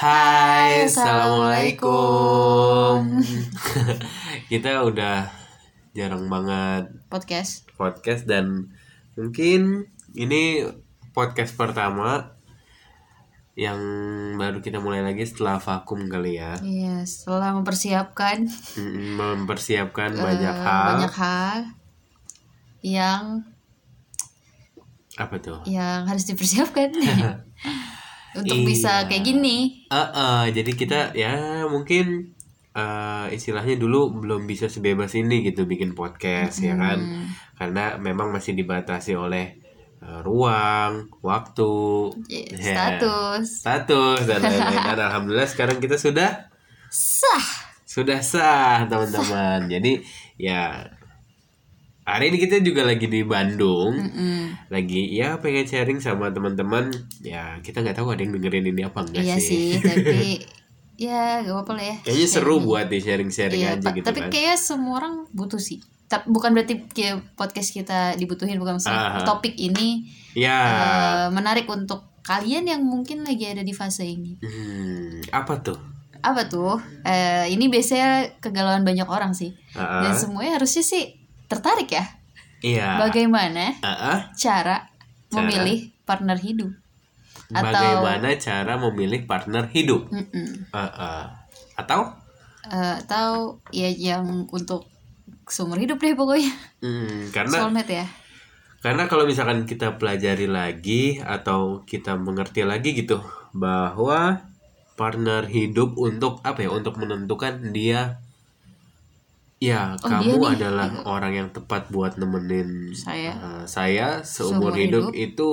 Hai, assalamualaikum. Kita udah jarang banget podcast. podcast dan mungkin ini podcast pertama yang baru kita mulai lagi setelah vakum kali ya. Iya, setelah mempersiapkan Mempersiapkan eh, banyak hal. banyak hal yang Apa tuh? yang harus dipersiapkan untuk Iya. bisa kayak gini. Eh, eh, jadi kita ya mungkin eh, istilahnya dulu belum bisa sebebas ini gitu bikin podcast ya kan Hmm, karena memang masih dibatasi oleh eh, ruang, waktu, ya, Ya. status status dan lain-lain. Dan alhamdulillah sekarang kita sudah sah. sudah sah teman-teman. Jadi ya hari ini kita juga lagi di Bandung. Mm-mm. Lagi ya pengen sharing sama teman-teman. Ya kita nggak tahu ada yang dengerin ini apa enggak Iya sih, tapi ya gak apa-apa lah ya. Kayaknya seru buat di sharing-sharing Iya, aja gitu tapi kan. kayak semua orang butuh sih. Tapi bukan berarti kayak podcast kita dibutuhin bukan maksudnya Aha. topik ini Ya. eh, menarik untuk kalian yang mungkin lagi ada di fase ini. Hmm, apa tuh? Apa tuh? Eh, ini biasanya kegalauan banyak orang sih. Ah, Dan semuanya harusnya sih tertarik ya. Iya. Bagaimana Ah, ah. cara memilih partner hidup? Atau Bagaimana cara memilih partner hidup? Mm-mm. Ah, ah. Atau? Eh, atau ya yang untuk seumur hidup deh pokoknya. Hmm, karena Soulmate ya. karena kalau misalkan kita pelajari lagi atau kita mengerti lagi gitu bahwa partner hidup untuk apa ya? Untuk menentukan dia ya Oh, kamu dia nih. adalah orang yang tepat buat nemenin Saya. eh, saya seumur Seumur hidup, hidup. itu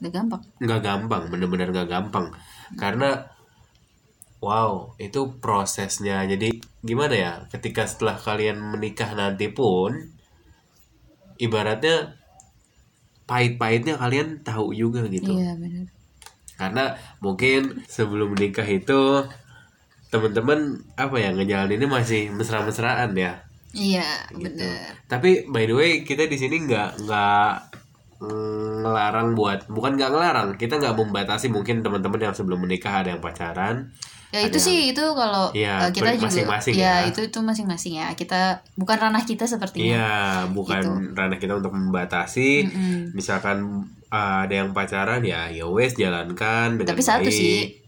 Udah gampang. nggak gampang bener-bener nggak gampang karena wow itu prosesnya jadi gimana ya ketika setelah kalian menikah nanti pun ibaratnya pahit-pahitnya kalian tahu juga gitu Iya benar. karena mungkin sebelum menikah itu teman-teman apa ya ngejalaninnya masih mesra-mesraan ya Iya gitu. benar. Tapi by the way kita di sini nggak nggak mm, ngelarang buat bukan nggak ngelarang kita nggak membatasi mungkin teman-teman yang sebelum menikah ada yang pacaran. Ya itu Ada sih itu kalau eh, kita juga masing-masing ya, ya. itu itu masing-masing ya. Kita bukan ranah kita sepertinya. Iya bukan ranah kita untuk membatasi. Mm-mm. Misalkan uh, ada yang pacaran ya ya wes jalankan dengan Tapi satu baik. sih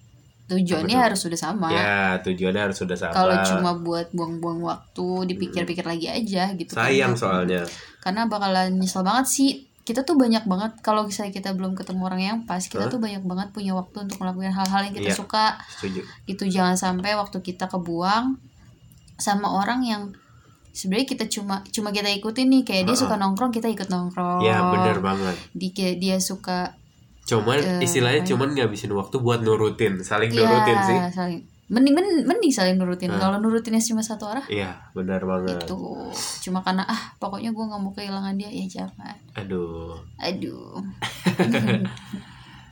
tujuannya harus sudah sama. Ya tujuannya harus sudah sama. Kalau cuma buat buang-buang waktu, dipikir-pikir lagi aja gitu. kan. sayang soalnya. Karena bakalan nyesel banget sih. Kita tuh banyak banget kalau misalnya kita belum ketemu orang yang pas, kita Hah? tuh banyak banget punya waktu untuk melakukan hal-hal yang kita Iya. suka. Setuju. Gitu jangan sampai waktu kita kebuang sama orang yang sebenarnya kita cuma cuma kita ikutin nih kayak dia Ha-ha. suka nongkrong kita ikut nongkrong Ya bener banget. di kayak dia suka Cuman Eh, istilahnya ya? cuman ngabisin waktu buat nurutin, saling ya nurutin sih. saling mending men- mending saling nurutin Nah. kalau nurutinnya cuma satu arah Iya, benar banget. itu cuma karena ah pokoknya gue nggak mau kehilangan dia ya jangan Aduh. aduh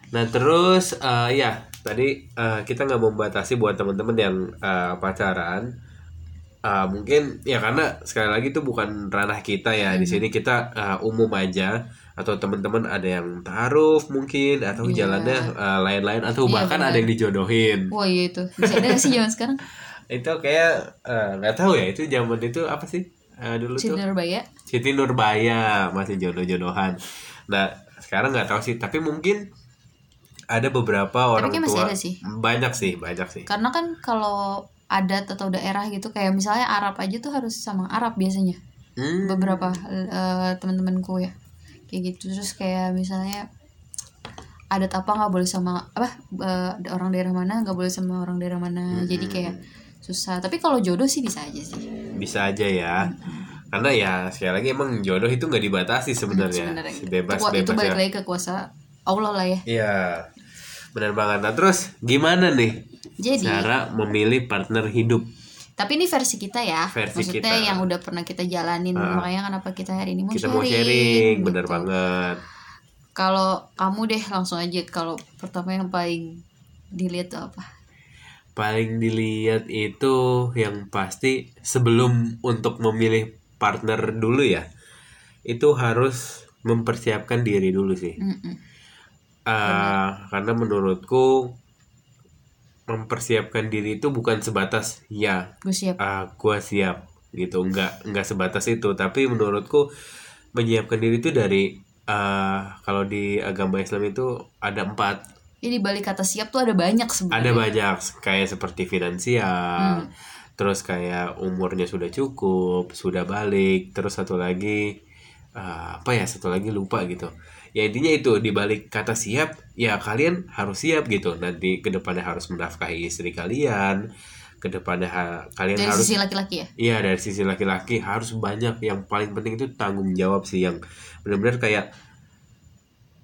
Nah terus eh, ya tadi eh, kita nggak membatasi buat teman-teman yang eh, pacaran. Eh, mungkin ya karena sekali lagi itu bukan ranah kita ya di sini kita eh, umum aja atau teman-teman ada yang taruh mungkin atau Iya. jalannya eh, lain-lain atau Iya, bahkan benar. ada yang dijodohin wah iya itu bisa ada sih zaman sekarang itu kayak eh, nggak tahu ya itu zaman itu apa sih Eh, dulu tuh Cinta Nurbaya Siti Nurbaya masih jodoh-jodohan. Nah sekarang nggak tahu sih, tapi mungkin ada beberapa orang masih tua ada sih. banyak sih banyak sih. karena kan kalau adat atau daerah gitu kayak misalnya Arab aja tuh harus sama Arab biasanya Hmm, beberapa eh, teman-temanku ya kayak gitu. Terus kayak misalnya adat apa nggak boleh sama apa eh, orang daerah mana nggak boleh sama orang daerah mana. Jadi kayak susah. Tapi kalau jodoh sih bisa aja sih. Bisa aja ya. Karena ya sekali lagi emang jodoh itu nggak dibatasi sebenarnya, bebas itu, itu bebas balik ya. lagi ke kuasa Allah lah ya. Iya, benar banget. Nah terus gimana nih jadi cara memilih partner hidup? Tapi ini versi kita ya Versi maksudnya kita. yang udah pernah kita jalanin Ah. makanya kenapa kita hari ini mau Kita sharing, mau sharing, benar gitu. banget. kalau kamu deh langsung aja kalau pertama yang paling dilihat tuh apa Paling dilihat itu yang pasti sebelum untuk memilih partner dulu ya, itu harus mempersiapkan diri dulu sih. Mm-mm. Eh, karena menurutku mempersiapkan diri itu bukan sebatas ya gue siap. ah gua siap gitu. Nggak nggak sebatas itu. Tapi menurutku menyiapkan diri itu dari ah kalau di agama Islam itu ada empat. Jadi balik kata siap tuh ada banyak sebenarnya. ada banyak kayak seperti finansial terus kayak umurnya sudah cukup sudah balik terus satu lagi ah, apa ya satu lagi lupa gitu ya intinya itu di balik kata siap ya kalian harus siap gitu nanti ke depannya harus menafkahi istri kalian ke depannya ha- kalian Dari harus sisi laki-laki ya. Iya dari sisi laki-laki harus banyak yang paling penting itu tanggung jawab sih yang benar-benar kayak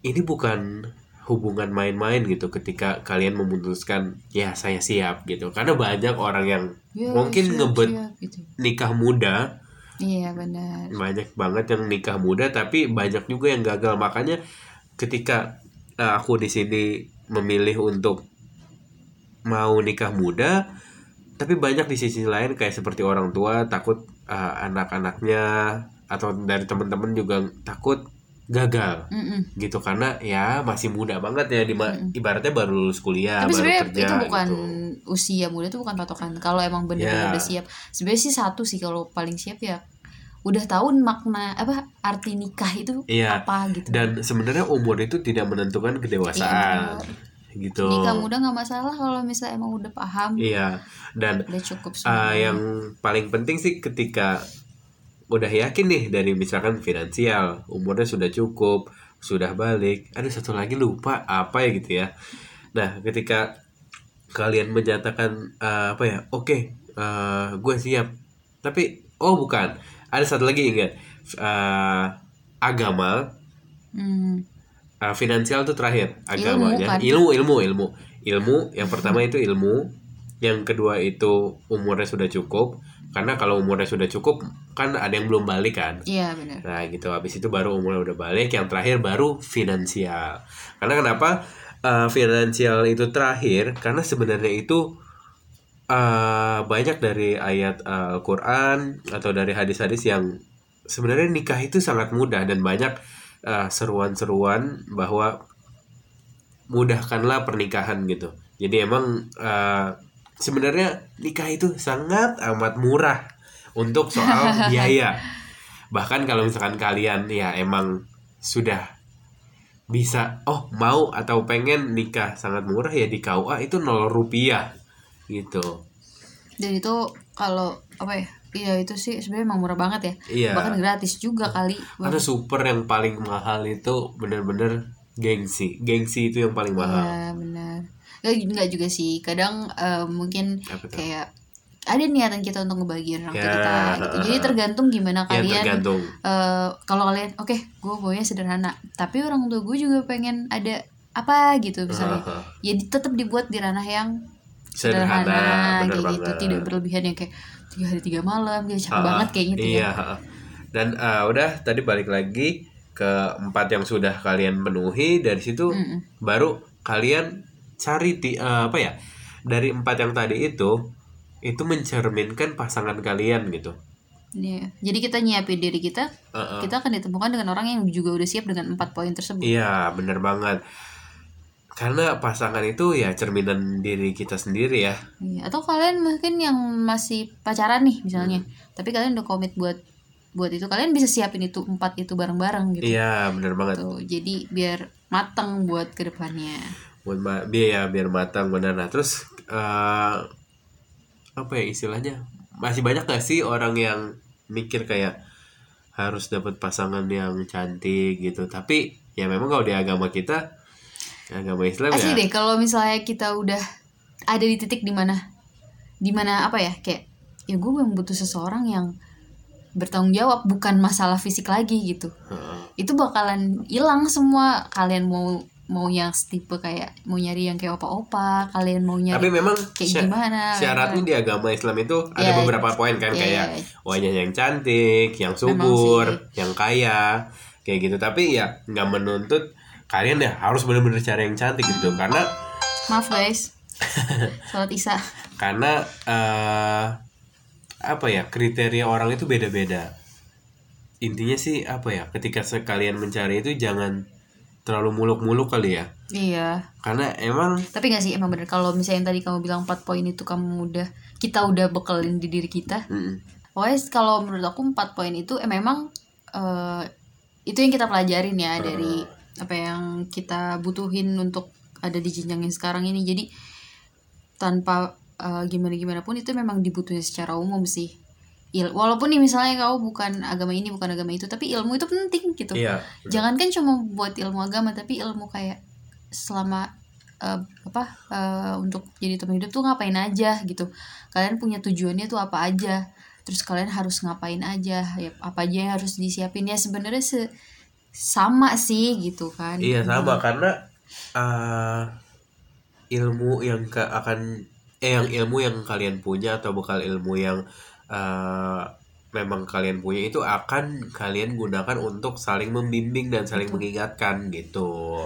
ini bukan hubungan main-main gitu ketika kalian memutuskan ya saya siap gitu karena banyak orang yang Ya, mungkin siap, ngebet siap, gitu. nikah muda Iya benar. banyak banget yang nikah muda tapi banyak juga yang gagal makanya ketika eh, aku di sini memilih untuk mau nikah muda tapi banyak di sisi lain kayak seperti orang tua takut eh, anak-anaknya atau dari teman-teman juga takut gagal Mm-mm. gitu karena ya masih muda banget ya di ibaratnya baru lulus kuliah Tapi baru sebenarnya kerja itu bukan gitu. usia muda itu bukan patokan. Kalau emang bener-bener Ya. udah siap, sebenarnya sih satu sih kalau paling siap ya udah tahu makna apa arti nikah itu Iya. apa gitu. dan sebenarnya umur itu tidak menentukan kedewasaan Iya, gitu Nikah muda nggak masalah kalau misalnya emang udah paham, iya dan udah cukup Uh, yang paling penting sih ketika udah yakin nih dari misalkan finansial umurnya sudah cukup sudah balik aduh satu lagi lupa apa ya gitu ya nah ketika kalian menyatakan uh, apa ya oke uh, gue siap tapi oh bukan ada satu lagi ingat Uh, agama Hmm. uh, finansial tuh terakhir Ilmu, agamanya kan? ilmu ilmu ilmu ilmu yang pertama itu ilmu yang kedua itu umurnya sudah cukup karena kalau umurnya sudah cukup kan ada yang belum balik kan? Iya benar. nah gitu. Habis itu baru umurnya udah balik yang terakhir baru finansial. Karena kenapa? Uh, finansial itu terakhir karena sebenarnya itu uh, banyak dari ayat uh, Al-Quran atau dari hadis-hadis yang sebenarnya nikah itu sangat mudah dan banyak uh, seruan-seruan bahwa mudahkanlah pernikahan gitu. Jadi emang uh, sebenarnya nikah itu sangat amat murah untuk soal biaya bahkan kalau misalkan kalian ya emang sudah bisa oh mau atau pengen nikah sangat murah ya di KUA itu nol rupiah gitu Dan itu kalau apa ya? Iya itu sih sebenarnya emang murah banget ya. iya Bahkan gratis juga kali. karena super yang paling mahal itu bener-bener gengsi gengsi itu yang paling mahal Iya benar. Nggak, nggak juga sih. Kadang eh, mungkin tuh? kayak ada niatan kita untuk ngebagiin orang Ya, kita gitu. Jadi tergantung gimana ya kalian tergantung eh, kalau kalian oke gue maunya sederhana tapi orang tua gue juga pengen ada apa gitu misalnya Haha. ya di- tetap dibuat di ranah yang sederhana, sederhana, kayak banget. gitu tidak berlebihan yang kayak tiga hari tiga malam gitu capek Ah, banget kayak gitu iya ya dan ah, udah tadi balik lagi ke empat yang sudah kalian penuhi dari situ Mm-mm. baru kalian cari ti- eh, apa ya dari empat yang tadi itu itu mencerminkan pasangan kalian gitu. Iya. jadi kita nyiapin diri kita Heeh. kita akan ditemukan dengan orang yang juga udah siap dengan empat poin tersebut. Iya bener banget. Karena pasangan itu ya cerminan diri kita sendiri ya. Iya, atau kalian mungkin yang masih pacaran nih misalnya. Tapi kalian udah komit buat buat itu kalian bisa siapin itu empat itu bareng-bareng gitu. Iya bener banget. Tuh, jadi biar matang buat ke depannya biar ya biar matang benar. Nah terus eh, apa ya istilahnya? Masih banyak gak sih orang yang mikir kayak harus dapat pasangan yang cantik gitu? Tapi ya memang kalau di agama kita agama Islam asli ya deh kalau misalnya kita udah ada di titik di mana di mana apa ya kayak ya gue memang butuh seseorang yang bertanggung jawab bukan masalah fisik lagi gitu. Heeh. itu bakalan hilang semua. Kalian mau mau yang tipe kayak mau nyari yang kayak opa-opa kalian mau nyari tapi memang kayak sya- gimana syaratnya di agama Islam itu ada Ya, beberapa poin kan ya, kayak ya. wajah yang cantik yang subur yang kaya kayak gitu. Tapi ya nggak menuntut kalian ya harus benar-benar cari yang cantik gitu. Karena maaf guys. Salat isya karena eh, apa ya kriteria orang itu beda-beda. Intinya sih apa ya ketika sekalian mencari itu jangan terlalu muluk-muluk kali ya. Iya. Karena emang tapi nggak sih emang bener. Kalau misalnya yang tadi kamu bilang empat poin itu kamu udah kita udah bekelin di diri kita. Mm, pokoknya kalau menurut aku empat poin itu eh, memang eh, itu yang kita pelajarin ya dari apa yang kita butuhin untuk ada di jenjang yang sekarang ini. Jadi tanpa gimana gimana pun itu memang dibutuhin secara umum sih Il, walaupun nih misalnya kau bukan agama ini bukan agama itu tapi ilmu itu penting gitu. Iya jangan kan cuma buat ilmu agama tapi ilmu kayak selama eh, apa eh, untuk jadi teman hidup tuh ngapain aja gitu. Kalian punya tujuannya tuh apa aja? Terus kalian harus ngapain aja? Ya apa aja yang harus disiapin? Ya sebenarnya se sama sih gitu kan. Iya sama. Karena uh, ilmu yang ke akan eh yang ilmu yang kalian punya atau bekal ilmu yang uh, memang kalian punya itu akan kalian gunakan untuk saling membimbing dan saling mengingatkan gitu.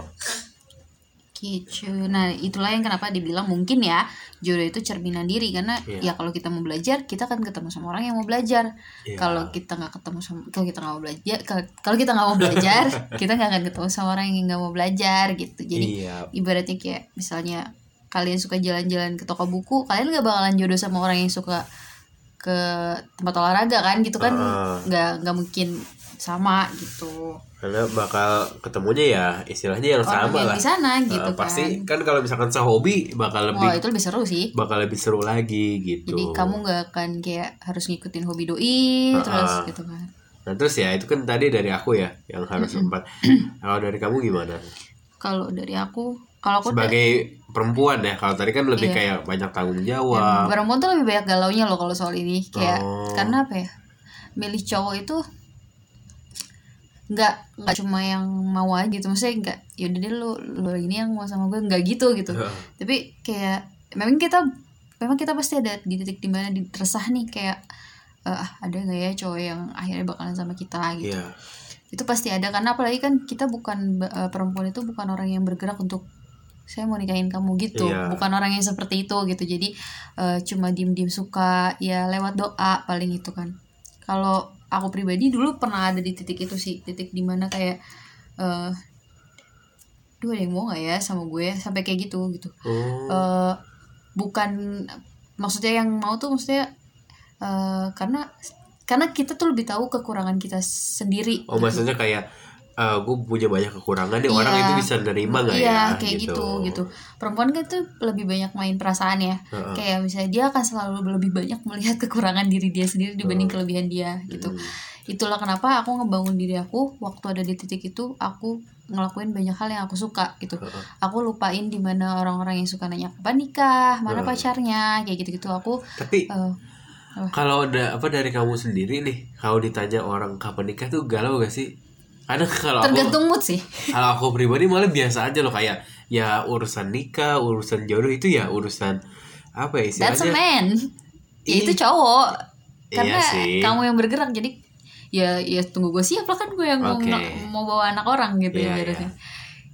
gitu nah itulah yang kenapa dibilang mungkin ya jodoh itu cerminan diri karena Iya. ya kalau kita mau belajar kita akan ketemu sama orang yang mau belajar Iya. kalau kita nggak ketemu sama kalau kita nggak mau belajar kalau- kita nggak mau belajar kita nggak akan ketemu sama orang yang nggak mau belajar gitu jadi iya ibaratnya kayak misalnya kalian suka jalan-jalan ke toko buku kalian gak bakalan jodoh sama orang yang suka ke tempat olahraga kan gitu kan nggak nggak mungkin sama gitu karena bakal ketemunya ya istilahnya yang orang sama yang lah. di sana gitu Uh, kan pasti kan kalau misalkan sehobi bakal lebih wah itu lebih seru sih bakal lebih seru lagi gitu. jadi kamu nggak akan kayak harus ngikutin hobi doi Heeh. terus gitu kan Nah terus ya itu kan tadi dari aku ya yang harus empat. kalau dari kamu gimana? kalau dari aku kalau aku Sebagai perempuan ya, kalau tadi kan lebih Iya. kayak banyak tanggung Ya, jawab. perempuan tuh lebih banyak galaunya loh kalau soal ini kayak Oh. karena apa ya milih cowok itu nggak nggak cuma yang mau aja gitu maksudnya nggak yaudah deh lu lu ini yang mau sama gue nggak gitu gitu Heeh. tapi kayak memang kita memang kita pasti ada di titik di mana di resah nih kayak ah ada nggak ya cowok yang akhirnya bakalan sama kita gitu Iya. itu pasti ada karena apalagi kan kita bukan eh, perempuan itu bukan orang yang bergerak untuk saya mau nikahin kamu gitu. Iya. bukan orang yang seperti itu gitu. Jadi eh, cuma diem diem suka ya lewat doa paling itu kan. Kalau aku pribadi dulu pernah ada di titik itu sih. Titik di mana kayak eh duh ada yang mau nggak ya sama gue? Sampai kayak gitu gitu. Oh. eh bukan maksudnya yang mau tuh maksudnya eh karena karena kita tuh lebih tahu kekurangan kita sendiri. Oh maksudnya kayak gue punya banyak kekurangan nih orang Iya. itu bisa nerima nggak iya ya? kayak gitu. gitu perempuan kan tuh lebih banyak main perasaan ya Heeh. kayak misalnya dia akan selalu lebih banyak melihat kekurangan diri dia sendiri dibanding kelebihan dia gitu Hmm. itulah kenapa aku ngebangun diri aku waktu ada di titik itu aku ngelakuin banyak hal yang aku suka gitu aku lupain di mana orang-orang yang suka nanya kapan nikah mana Heeh. pacarnya kayak gitu gitu aku Tapi eh, kalau ada apa dari kamu sendiri nih, kalau ditanya orang kapan nikah tuh galau gak sih? Kadang kalau aku tergantung mood sih kalau aku pribadi malah biasa aja loh kayak ya urusan nikah, urusan jodoh itu ya urusan apa ya that's a istilahnya? man ya itu cowok karena Iya sih. kamu yang bergerak jadi ya ya tunggu gue siap lah kan gue yang mau Oke. mau bawa anak orang gitu Iya, ya ibaratnya.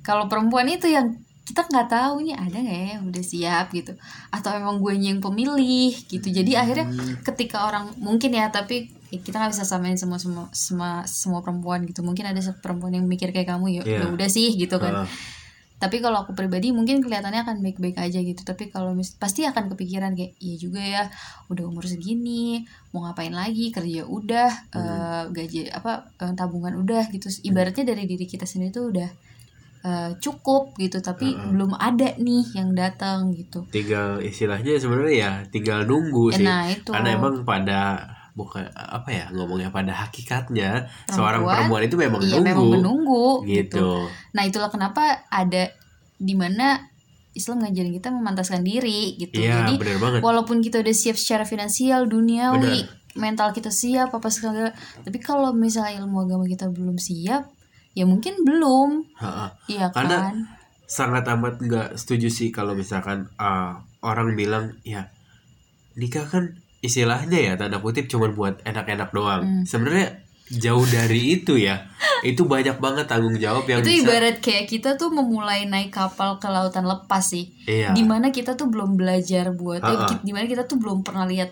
kalau perempuan itu yang kita nggak tahu nih ada nggak ya udah siap gitu atau emang gue yang pemilih gitu jadi akhirnya Hmm. ketika orang mungkin ya tapi kita nggak bisa samain semua semua semua semua perempuan gitu. Mungkin ada perempuan yang mikir kayak kamu ya Iya. udah udah sih gitu kan. Heeh. tapi kalau aku pribadi mungkin kelihatannya akan baik-baik aja gitu. Tapi kalau mis- pasti akan kepikiran kayak iya juga ya udah umur segini mau ngapain lagi kerja udah eh, gaji apa eh, tabungan udah gitu. Ibaratnya dari diri kita sendiri tuh udah eh, cukup gitu. Tapi belum ada nih yang datang gitu. Tinggal istilahnya sebenarnya ya tinggal nunggu Ya, sih. Nah itu. Karena emang pada bukan apa ya ngomongnya pada hakikatnya seorang Perempuan, perempuan itu memang iya nunggu. memang menunggu gitu. nah itulah kenapa ada di mana Islam ngajarin kita memantaskan diri gitu. Iya, jadi bener banget. walaupun kita udah siap secara finansial duniawi mental kita siap apa segala tapi kalau misalnya ilmu agama kita belum siap ya mungkin belum. Iya Karena- kan? Sangat amat nggak setuju sih kalau misalkan ah, orang bilang ya nikah kan istilahnya ya tanda kutip cuma buat enak-enak doang. Hmm. Sebenarnya jauh dari itu ya. itu banyak banget tanggung jawab yang itu bisa. ibarat kayak kita tuh memulai naik kapal ke lautan lepas sih Iya. di mana kita tuh belum belajar buat Ha-ha. ki- di mana kita tuh belum pernah lihat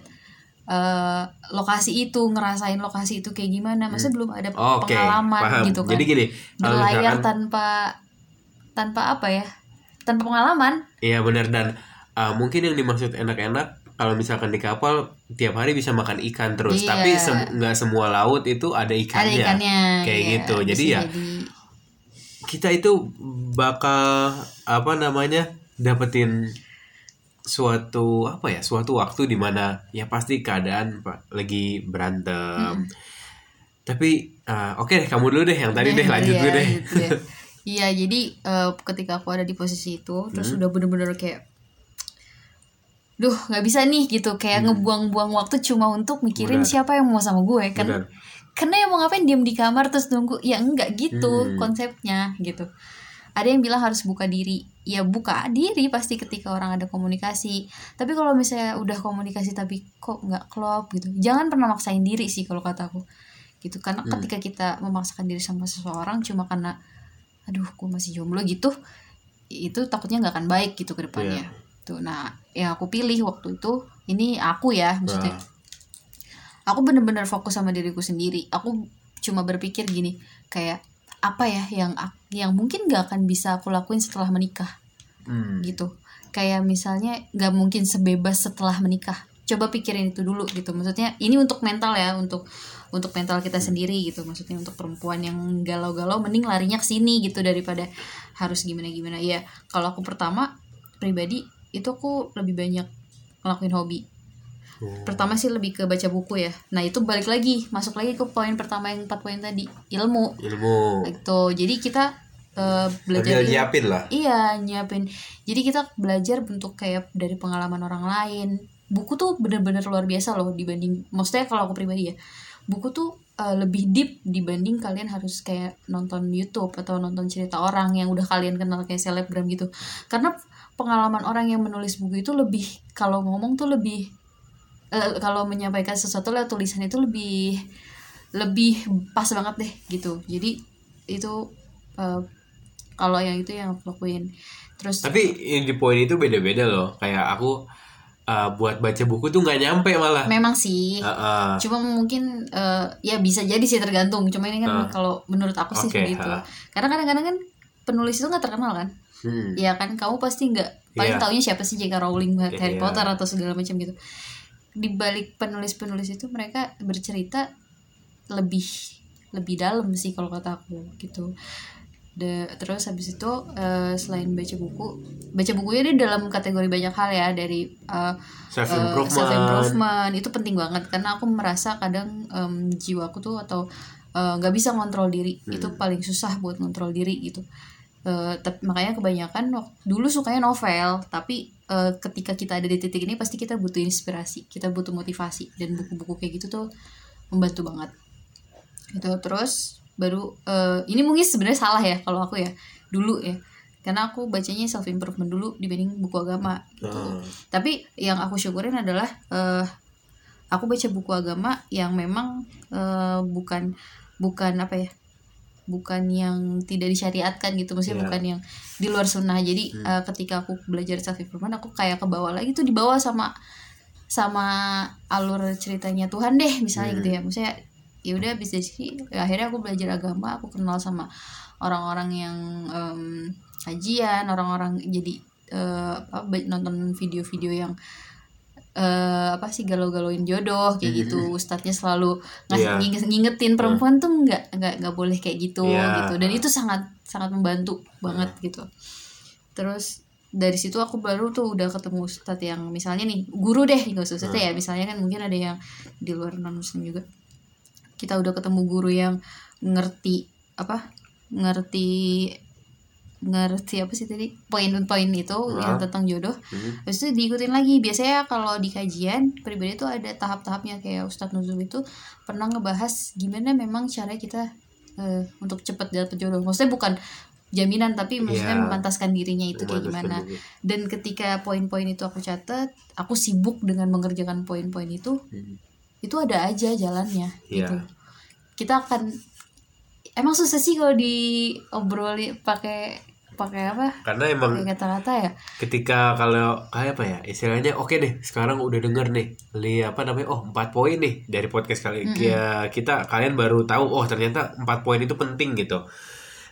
eh, lokasi itu ngerasain lokasi itu kayak gimana masa belum ada Oke, pengalaman paham. gitu kan Jadi gini, berlayar misalkan tanpa tanpa apa ya tanpa pengalaman Iya benar dan uh, mungkin yang dimaksud enak-enak kalau misalkan di kapal tiap hari bisa makan ikan terus Iya. tapi nggak semua laut itu ada ada ikannya. ikannya Kayak iya, gitu. Jadi ya kita itu bakal apa namanya dapetin suatu apa ya suatu waktu di mana ya pasti keadaan lagi berantem. Tapi uh, oke deh kamu dulu deh yang tadi deh Iya, lanjut iya, dulu deh. gitu ya. Iya, jadi eh, ketika aku ada di posisi itu, terus Hmm. udah bener-bener kayak, duh nggak bisa nih gitu, kayak ngebuang-buang waktu cuma untuk mikirin Hmm. Benar. siapa yang mau sama gue kan. Benar. Karena yang mau ngapain diem di kamar terus nunggu, ya enggak gitu Hmm. konsepnya gitu. Ada yang bilang harus buka diri, ya buka diri pasti ketika orang ada komunikasi. Tapi kalau misalnya udah komunikasi tapi kok nggak klop gitu, jangan pernah maksain diri sih kalau kataku gitu karena Hmm. ketika kita memaksakan diri sama seseorang cuma karena aduh gue masih jomblo gitu itu takutnya nggak akan baik gitu ke depannya Iya. Tuh nah yang aku pilih waktu itu ini aku ya maksudnya Nah. aku bener-bener fokus sama diriku sendiri. Aku cuma berpikir gini kayak apa ya yang yang mungkin gak akan bisa aku lakuin setelah menikah Hmm. gitu. Kayak misalnya nggak mungkin sebebas setelah menikah. Coba pikirin itu dulu gitu. Maksudnya ini untuk mental ya untuk untuk mental kita sendiri gitu. Maksudnya untuk perempuan yang galau-galau mending larinya ke sini gitu daripada harus gimana gimana ya kalau aku pertama pribadi itu aku lebih banyak ngelakuin hobi Oh. pertama sih lebih ke baca buku ya nah itu balik lagi masuk lagi ke poin pertama yang empat poin tadi ilmu ilmu gitu jadi kita eh, belajar ilmu. nyiapin lah Iya nyiapin. Jadi kita belajar bentuk kayak dari pengalaman orang lain. Buku tuh bener-bener luar biasa loh dibanding. Maksudnya kalau aku pribadi ya, buku tuh uh, lebih deep dibanding kalian harus kayak nonton YouTube atau nonton cerita orang yang udah kalian kenal kayak selebgram gitu. Karena pengalaman orang yang menulis buku itu lebih kalau ngomong tuh lebih eh, kalau menyampaikan sesuatu lewat tulisan itu lebih lebih pas banget deh gitu. Jadi itu eh, kalau yang itu yang aku lakuin terus tapi di poin itu beda-beda loh kayak aku uh, buat baca buku tuh nggak nyampe malah memang sih Uh-uh. cuma mungkin eh, ya bisa jadi sih tergantung cuma ini kan Ah. kalau menurut aku sih Oke, seperti itu ah. karena kadang-kadang kan penulis itu nggak terkenal kan Hmm. ya kan kamu pasti nggak paling Iya. taunya siapa sih J.K. Rowling buat Harry Iya. Potter atau segala macam gitu di balik penulis-penulis itu mereka bercerita lebih lebih dalam sih kalau kata aku gitu De- terus habis itu eh, selain baca buku baca bukunya dia dalam kategori banyak hal ya dari eh, self uh, improvement self improvement itu penting banget karena aku merasa kadang em, jiwaku tuh atau uh, nggak bisa ngontrol diri Hmm. itu paling susah buat ngontrol diri gitu Eh, tapi makanya kebanyakan dulu sukanya novel tapi eh, ketika kita ada di titik ini pasti kita butuh inspirasi kita butuh motivasi dan buku-buku kayak gitu tuh membantu banget itu terus baru eh, ini mungkin sebenarnya salah ya kalau aku ya dulu ya karena aku bacanya self improvement dulu dibanding buku agama gitu Hmm. tapi yang aku syukurin adalah eh aku baca buku agama yang memang eh, bukan bukan apa ya bukan yang tidak disyariatkan gitu maksudnya Iya. bukan yang di luar sunnah jadi Hmm. eh, ketika aku belajar self improvement aku kayak ke bawah lagi tuh dibawa sama sama alur ceritanya Tuhan deh misalnya Hmm. gitu ya maksudnya ya udah bisa sih akhirnya aku belajar agama aku kenal sama orang-orang yang kajian orang-orang jadi eh, apa nonton video-video yang eh, apa sih galau-galauin jodoh kayak Mhm. gitu. ustadznya selalu ngasih Iya. nginget- ngingetin perempuan tuh nggak nggak nggak boleh kayak gitu Iya. gitu. Dan itu sangat sangat membantu banget gitu. Terus dari situ aku baru tuh udah ketemu ustadz yang misalnya nih guru deh nggak usah ustadz ya. Misalnya kan mungkin ada yang di luar non muslim juga. Kita udah ketemu guru yang ngerti apa ngerti ngerti apa sih tadi poin-poin itu yang Hah? tentang jodoh Hmm. Habis itu diikutin lagi biasanya kalau di kajian pribadi itu ada tahap-tahapnya kayak Ustadz Nuzul itu pernah ngebahas gimana memang cara kita eh, untuk cepat dapet jodoh maksudnya bukan jaminan tapi maksudnya Iya. memantaskan dirinya itu kayak gimana diri. dan ketika poin-poin itu aku catat aku sibuk dengan mengerjakan poin-poin itu Hmm. itu ada aja jalannya Iya. gitu kita akan emang susah sih kalau diobrolin pakai pakai apa? Karena emang pakai kata-kata ya? ketika kalau kayak apa ya istilahnya oke deh sekarang udah denger nih li apa namanya oh empat poin nih dari podcast kali Mm-mm. ya kita kalian baru tahu oh ternyata empat poin itu penting gitu.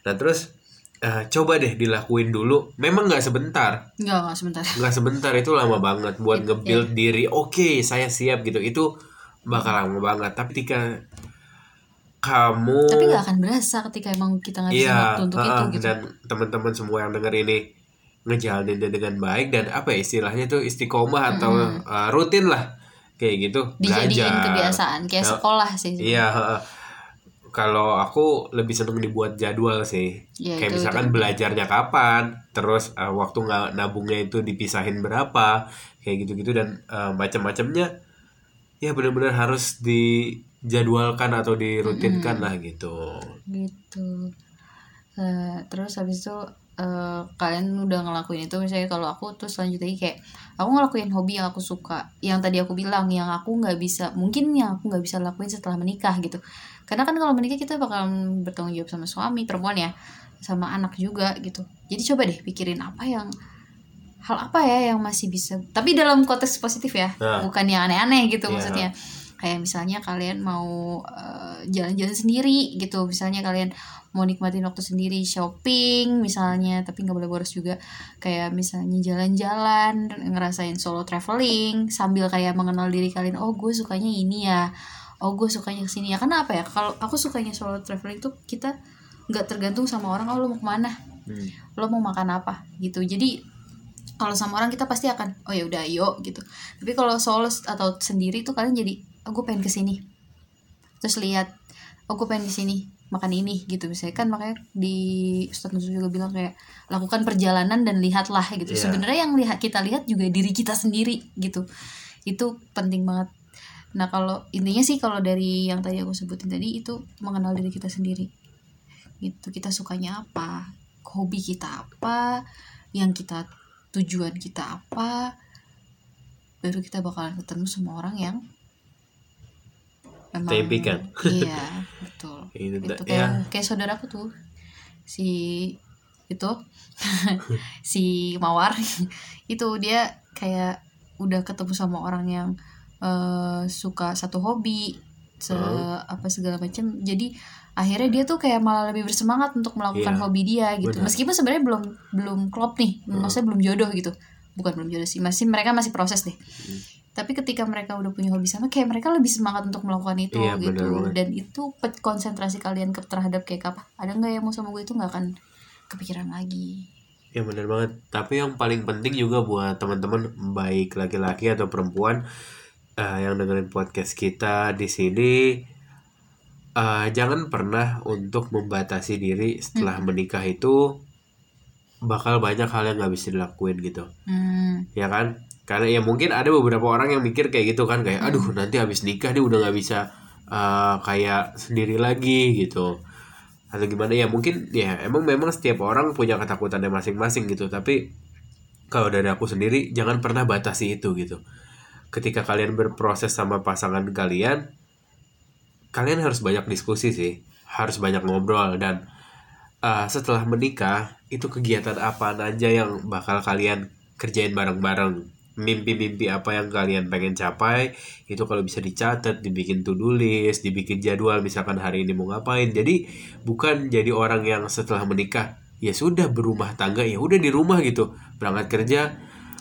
Nah terus eh, coba deh dilakuin dulu. Memang nggak sebentar. Enggak, enggak sebentar. nggak sebentar itu lama banget buat nge-build diri. Oke saya siap gitu. Itu bakal lama banget. Tapi ketika kamu Tapi nggak akan berasa ketika emang kita ngabisin iya waktu untuk uh-uh, itu gitu. dan teman-teman semua yang denger ini ngejalaninnya dengan baik dan apa ya istilahnya tuh istiqomah atau uh, rutin lah kayak gitu Dijadiin belajar. kebiasaan kayak Ya. sekolah sih. Iya, heeh. kalau aku lebih seneng dibuat jadwal sih. Iya, Kayak itu- misalkan itu. belajarnya kapan, terus uh, waktu nggak nabungnya itu dipisahin berapa, kayak gitu-gitu dan uh, macam-macamnya. Ya benar-benar harus dijadwalkan atau dirutinkan lah gitu. gitu Eh, terus habis itu eh, kalian udah ngelakuin itu misalnya kalau aku tuh selanjutnya kayak aku ngelakuin hobi yang aku suka yang tadi aku bilang yang aku nggak bisa mungkin yang aku nggak bisa lakuin setelah menikah gitu karena kan kalau menikah kita bakal bertanggung jawab sama suami perempuan ya sama anak juga gitu jadi coba deh pikirin apa yang hal apa ya yang masih bisa tapi dalam konteks positif ya Nah. bukan yang aneh-aneh gitu Iya. maksudnya kayak misalnya kalian mau eh, jalan-jalan sendiri gitu. Misalnya kalian mau nikmatin waktu sendiri shopping misalnya tapi nggak boleh boros juga. Kayak misalnya jalan-jalan ngerasain solo traveling sambil kayak mengenal diri kalian oh gue sukanya ini ya. Oh gue sukanya ke sini ya. Karena apa ya? Kalau aku sukanya solo traveling tuh kita nggak tergantung sama orang oh lo mau ke mana? Hmm. lo mau makan apa? Gitu. Jadi kalau sama orang kita pasti akan oh ya udah ayo. Gitu. Tapi kalau solo atau sendiri tuh kalian jadi oh gue pengen ke sini terus lihat oh gue pengen di sini makan ini gitu. Misalnya kan makanya di Ustadz Nusuf juga bilang kayak lakukan perjalanan dan lihatlah gitu. Iya. sebenarnya yang lihat kita lihat juga diri kita sendiri gitu. Itu penting banget. Nah kalau intinya sih kalau dari yang tadi aku sebutin tadi itu mengenal diri kita sendiri. Gitu kita sukanya apa hobi kita apa yang kita tujuan kita apa baru kita bakalan ketemu sama orang yang memang Tepikan. iya betul Itu, itu kayak ya. kayak saudaraku tuh si itu si mawar itu dia kayak udah ketemu sama orang yang eh, suka satu hobi se Hmm. apa segala macam jadi akhirnya dia tuh kayak malah lebih bersemangat untuk melakukan Iya, hobi dia gitu benar. meskipun sebenarnya belum belum klop nih Hmm. maksudnya belum jodoh gitu bukan belum jodoh sih masih mereka masih proses deh Hmm. Tapi ketika mereka udah punya hobi sama kayak mereka lebih semangat untuk melakukan itu Iya, gitu banget. dan itu konsentrasi kalian ke terhadap kayak apa ada nggak yang mau sama gue itu nggak akan kepikiran lagi Ya benar banget. Tapi yang paling penting juga buat teman-teman baik laki-laki atau perempuan eh, yang dengerin podcast kita di sini eh, jangan pernah untuk membatasi diri setelah menikah itu bakal banyak hal yang nggak bisa dilakuin gitu. hmm, Ya kan? Karena ya mungkin ada beberapa orang yang mikir kayak gitu kan kayak aduh nanti habis nikah dia udah nggak bisa eh, kayak sendiri lagi gitu. Atau gimana ya mungkin ya emang memang setiap orang punya ketakutannya masing-masing gitu. Tapi kalau dari aku sendiri jangan pernah batasi itu gitu. Ketika kalian berproses sama pasangan kalian kalian harus banyak diskusi sih harus banyak ngobrol. Dan uh, setelah menikah itu kegiatan apa aja yang bakal kalian kerjain bareng-bareng mimpi-mimpi apa yang kalian pengen capai itu kalau bisa dicatat dibikin to-do list dibikin jadwal misalkan hari ini mau ngapain jadi bukan jadi orang yang setelah menikah ya sudah berumah tangga ya udah di rumah gitu berangkat kerja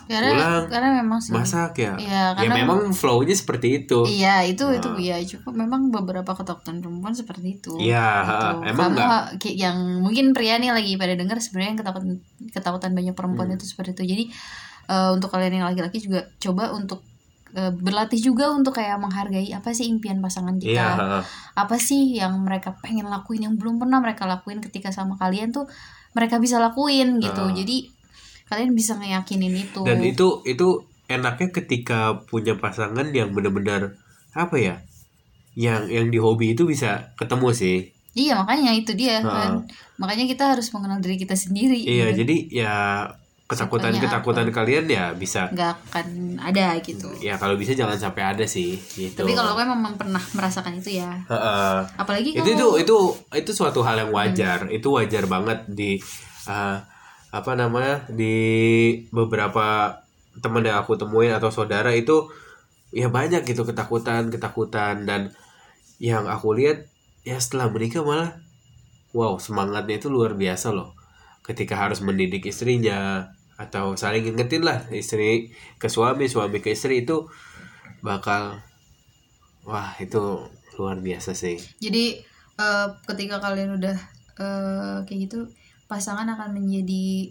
karena Pulang, karena memang sih masak ya Iya, ya karena- memang flow-nya seperti itu iya itu itu Nah. ya cukup memang beberapa ketakutan perempuan seperti itu Iya, Gitu. emang Kamu, nggak? ki- yang mungkin pria nih lagi pada dengar sebenarnya yang ketakutan ketakutan banyak perempuan Hmm. itu seperti itu jadi eh, untuk kalian yang laki-laki juga coba untuk eh, berlatih juga untuk kayak menghargai apa sih impian pasangan kita iya ha-ha. apa sih yang mereka pengen lakuin yang belum pernah mereka lakuin ketika sama kalian tuh mereka bisa lakuin gitu Ah. jadi kalian bisa ngeyakinin itu dan itu itu enaknya ketika punya pasangan yang benar-benar apa ya yang yang di hobi itu bisa ketemu sih iya makanya itu dia Ah. kan makanya kita harus mengenal diri kita sendiri iya gitu. jadi ya ketakutan ketakutan kalian ya bisa nggak akan ada gitu. Ya kalau bisa jangan sampai ada sih gitu. Tapi kalau gue memang pernah merasakan itu ya. Ha-ha. apalagi itu kalau itu itu itu suatu hal yang wajar. Itu wajar banget di uh, apa namanya di beberapa teman yang aku temuin atau saudara itu ya banyak gitu ketakutan ketakutan. Dan yang aku lihat ya setelah menikah malah wow semangatnya itu luar biasa loh ketika harus mendidik istrinya atau saling ingetin lah istri ke suami suami ke istri itu bakal wah itu luar biasa sih jadi eh, ketika kalian udah eh, kayak gitu pasangan akan menjadi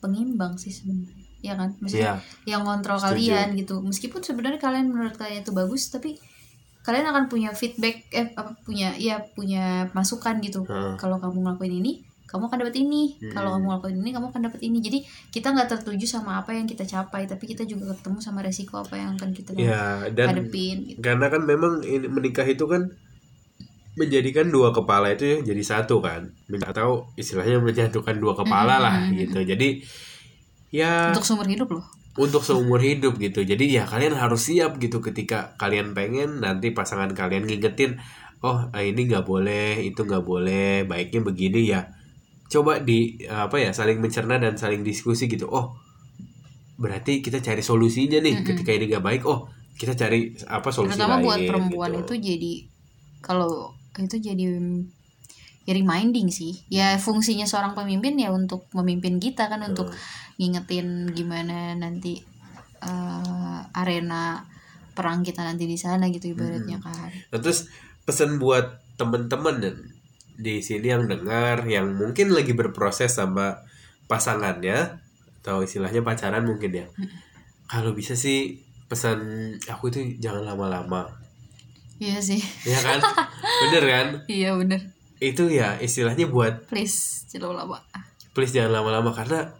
pengimbang sih sebenarnya ya kan maksudnya Iya. yang kontrol Setuju. kalian gitu meskipun sebenarnya kalian menurut kalian itu bagus tapi kalian akan punya feedback eh apa punya ya punya masukan gitu Heeh. kalau kamu ngelakuin ini kamu akan dapat ini. Kalau kamu ngelakuin ini kamu akan dapat ini. Jadi kita nggak tertuju sama apa yang kita capai tapi kita juga ketemu sama resiko apa yang akan kita ya dan hadepin gitu. karena kan memang ini, menikah itu kan menjadikan dua kepala itu ya jadi satu kan. Atau istilahnya menyatukan dua kepala lah gitu. Jadi ya untuk seumur hidup loh. untuk seumur hidup gitu. Jadi ya kalian harus siap gitu. Ketika kalian pengen nanti pasangan kalian ngingetin oh ini nggak boleh itu nggak boleh baiknya begini ya coba di apa ya saling mencerna dan saling diskusi gitu. Oh berarti kita cari solusinya nih ketika ini nggak baik. Oh kita cari apa solusi terutama lain buat perempuan gitu. itu jadi kalau itu jadi ya reminding sih. Ya fungsinya seorang pemimpin ya untuk memimpin kita kan untuk ngingetin gimana nanti eh, arena perang kita nanti di sana gitu ibaratnya kan. Nah, terus pesan buat temen-temen di sini yang dengar yang mungkin lagi berproses sama pasangannya atau istilahnya pacaran mungkin ya. Kalau bisa sih pesan aku itu jangan lama-lama. iya sih Ya kan? Bener kan? iya bener Itu ya istilahnya buat please jangan lama please jangan lama-lama karena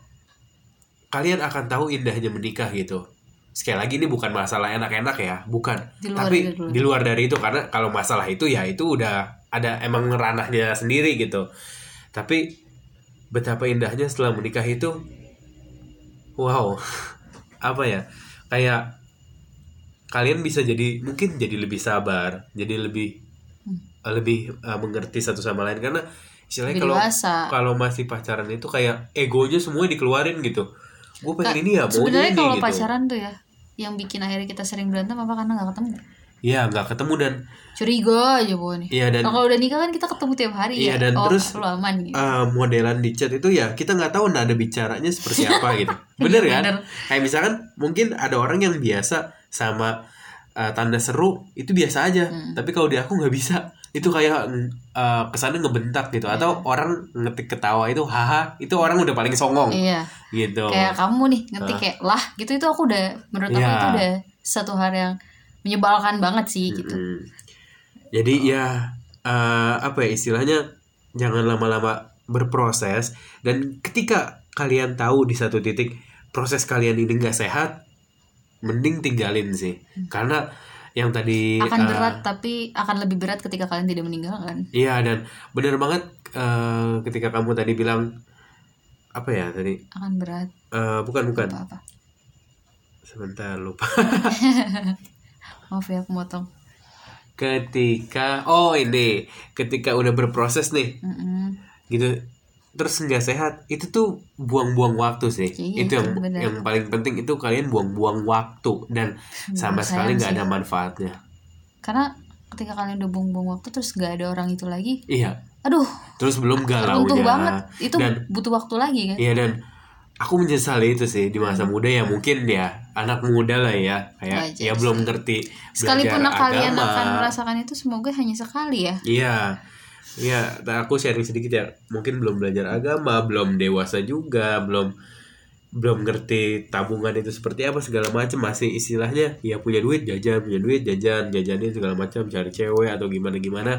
kalian akan tahu indahnya menikah gitu. Sekali lagi ini bukan masalah enak-enak ya, bukan. Di luar Tapi dari luar. di luar dari itu karena kalau masalah itu ya itu udah ada emang ranahnya sendiri gitu. Tapi betapa indahnya setelah menikah itu wow. Apa ya? Kayak kalian bisa jadi mungkin jadi lebih sabar, jadi lebih lebih uh, mengerti satu sama lain karena istilahnya kalau kalau masih pacaran itu kayak egonya semua dikeluarin gitu gue pengen ini ya sebenarnya kalau gitu pacaran tuh ya yang bikin akhirnya kita sering berantem apa karena nggak ketemu Iya nggak ketemu dan curiga aja pokoknya nih. Iya dan Nah, kalau udah nikah kan kita ketemu tiap hari Iya, ya. dan oh terus, lu aman gitu. uh, modelan di chat itu ya kita nggak tahu nada bicaranya seperti apa gitu. Bener Iya, kan? bener. kayak misalkan mungkin ada orang yang biasa sama uh, tanda seru itu biasa aja. Hmm. tapi kalau di aku nggak bisa. Itu kayak uh, kesannya ngebentak gitu. Atau orang ngetik ketawa itu haha itu orang udah paling songong. Iya. Gitu. Kayak kamu nih ngetik kayak lah gitu itu aku udah menurut aku Iya. itu udah satu hal yang menyebalkan banget sih gitu. Mm. Jadi ya eh, apa ya istilahnya jangan lama-lama berproses. Dan ketika kalian tahu di satu titik proses kalian ini nggak sehat, mending tinggalin sih. Karena yang tadi akan eh, berat tapi akan lebih berat ketika kalian tidak meninggalkan. Iya dan bener banget eh, ketika kamu tadi bilang apa ya tadi? Akan berat. Eh, bukan bukan. Apa apa sebentar lupa maaf ya aku motong. Ketika oh ini. Ketika udah berproses nih. Mm-mm. gitu. Terus nggak sehat itu tuh buang-buang waktu sih. Iya, itu yang yang paling penting itu kalian buang-buang waktu. Dan sama Sayang sekali nggak ada manfaatnya. Karena ketika kalian udah buang-buang waktu terus gak ada orang itu lagi iya. aduh terus belum galau runtuh banget. Itu dan butuh waktu lagi kan? Iya dan aku menyesali itu sih di masa muda ya mungkin ya anak muda lah ya kayak Wajar ya belum ngerti sekalipun belajar kalian agama. akan merasakan itu semoga hanya sekali ya Iya, iya. Aku sharing sedikit ya. Mungkin belum belajar agama, belum dewasa juga, belum belum ngerti tabungan itu seperti apa segala macam masih istilahnya ya punya duit jajan punya duit jajan jajanin segala macam cari cewek atau gimana gimana